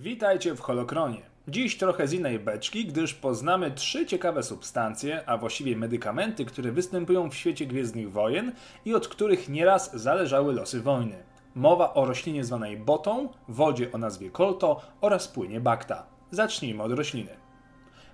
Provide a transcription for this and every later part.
Witajcie w Holokronie. Dziś trochę z innej beczki, gdyż poznamy trzy ciekawe substancje, a właściwie medykamenty, które występują w świecie Gwiezdnych Wojen i od których nieraz zależały losy wojny. Mowa o roślinie zwanej botą, wodzie o nazwie kolto oraz płynie bakta. Zacznijmy od rośliny.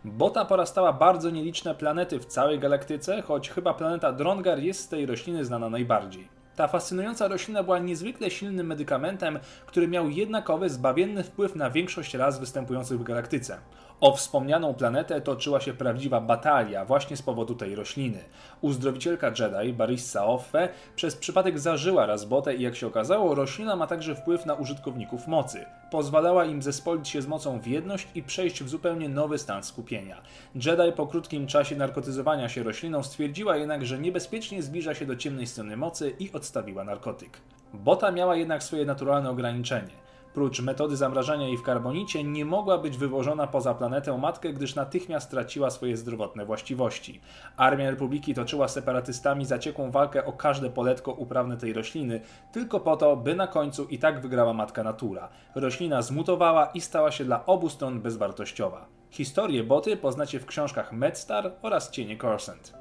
Bota porastała bardzo nieliczne planety w całej galaktyce, choć chyba planeta Drongar jest z tej rośliny znana najbardziej. Ta fascynująca roślina była niezwykle silnym medykamentem, który miał jednakowy, zbawienny wpływ na większość raz występujących w galaktyce. O wspomnianą planetę toczyła się prawdziwa batalia właśnie z powodu tej rośliny. Uzdrowicielka Jedi, Barissa Offe, przez przypadek zażyła raz botę i jak się okazało, roślina ma także wpływ na użytkowników mocy. Pozwalała im zespolić się z mocą w jedność i przejść w zupełnie nowy stan skupienia. Jedi po krótkim czasie narkotyzowania się rośliną stwierdziła jednak, że niebezpiecznie zbliża się do ciemnej strony mocy i odstawiła narkotyk. Bota miała jednak swoje naturalne ograniczenie. Prócz metody zamrażania jej w karbonicie nie mogła być wywożona poza planetę matkę, gdyż natychmiast straciła swoje zdrowotne właściwości. Armia Republiki toczyła separatystami zaciekłą walkę o każde poletko uprawne tej rośliny, tylko po to, by na końcu i tak wygrała matka natura. Roślina zmutowała i stała się dla obu stron bezwartościowa. Historię boty poznacie w książkach Medstar oraz Cienie Corsent.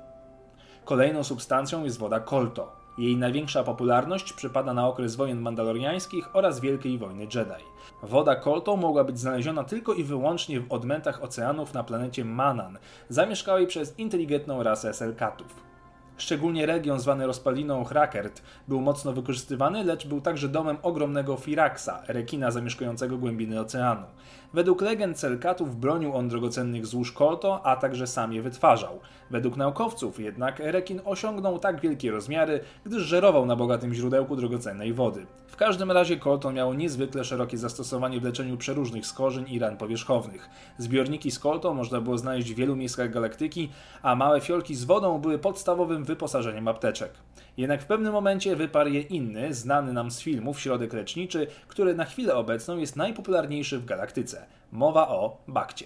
Kolejną substancją jest woda kolto. Jej największa popularność przypada na okres wojen mandaloriańskich oraz Wielkiej Wojny Jedi. Woda Kolto mogła być znaleziona tylko i wyłącznie w odmętach oceanów na planecie Manan, zamieszkałej przez inteligentną rasę Selkatów. Szczególnie region zwany rozpaliną Hrakert był mocno wykorzystywany, lecz był także domem ogromnego Firaxa, rekina zamieszkującego głębiny oceanu. Według legend Selkatów bronił on drogocennych złóż Kolto, a także sam je wytwarzał. Według naukowców jednak rekin osiągnął tak wielkie rozmiary, gdyż żerował na bogatym źródełku drogocennej wody. W każdym razie Kolto miało niezwykle szerokie zastosowanie w leczeniu przeróżnych skorzeń i ran powierzchownych. Zbiorniki z Kolto można było znaleźć w wielu miejscach galaktyki, a małe fiolki z wodą były podstawowym wyposażeniem apteczek. Jednak w pewnym momencie wyparł je inny, znany nam z filmów środek leczniczy, który na chwilę obecną jest najpopularniejszy w galaktyce. Mowa o bakcie.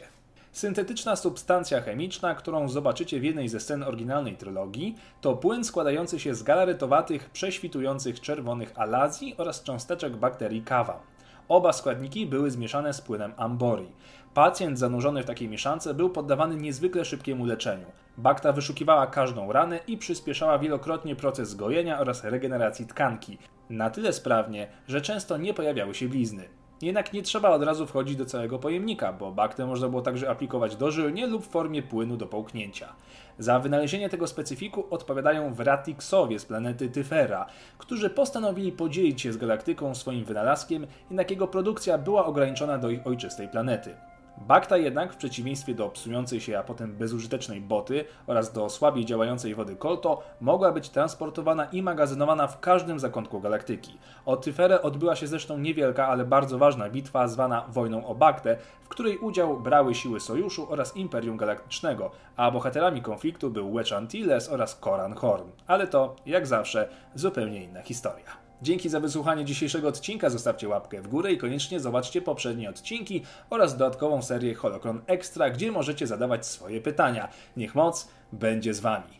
Syntetyczna substancja chemiczna, którą zobaczycie w jednej ze scen oryginalnej trylogii, to płyn składający się z galaretowatych, prześwitujących czerwonych alazji oraz cząsteczek bakterii kawa. Oba składniki były zmieszane z płynem ambori. Pacjent zanurzony w takiej mieszance był poddawany niezwykle szybkiemu leczeniu. Bakta wyszukiwała każdą ranę i przyspieszała wielokrotnie proces gojenia oraz regeneracji tkanki. Na tyle sprawnie, że często nie pojawiały się blizny. Jednak nie trzeba od razu wchodzić do całego pojemnika, bo baktę można było także aplikować dożylnie lub w formie płynu do połknięcia. Za wynalezienie tego specyfiku odpowiadają Wratiksowie z planety Tyfera, którzy postanowili podzielić się z galaktyką swoim wynalazkiem, jednak jego produkcja była ograniczona do ich ojczystej planety. Bakta jednak, w przeciwieństwie do psującej się, a potem bezużytecznej boty oraz do słabiej działającej wody kolto, mogła być transportowana i magazynowana w każdym zakątku galaktyki. O Tyferę odbyła się zresztą niewielka, ale bardzo ważna bitwa zwana Wojną o Baktę, w której udział brały siły Sojuszu oraz Imperium Galaktycznego, a bohaterami konfliktu był Wedge Antilles oraz Koran Horn. Ale to, jak zawsze, zupełnie inna historia. Dzięki za wysłuchanie dzisiejszego odcinka, zostawcie łapkę w górę i koniecznie zobaczcie poprzednie odcinki oraz dodatkową serię Holocron Extra, gdzie możecie zadawać swoje pytania. Niech moc będzie z Wami.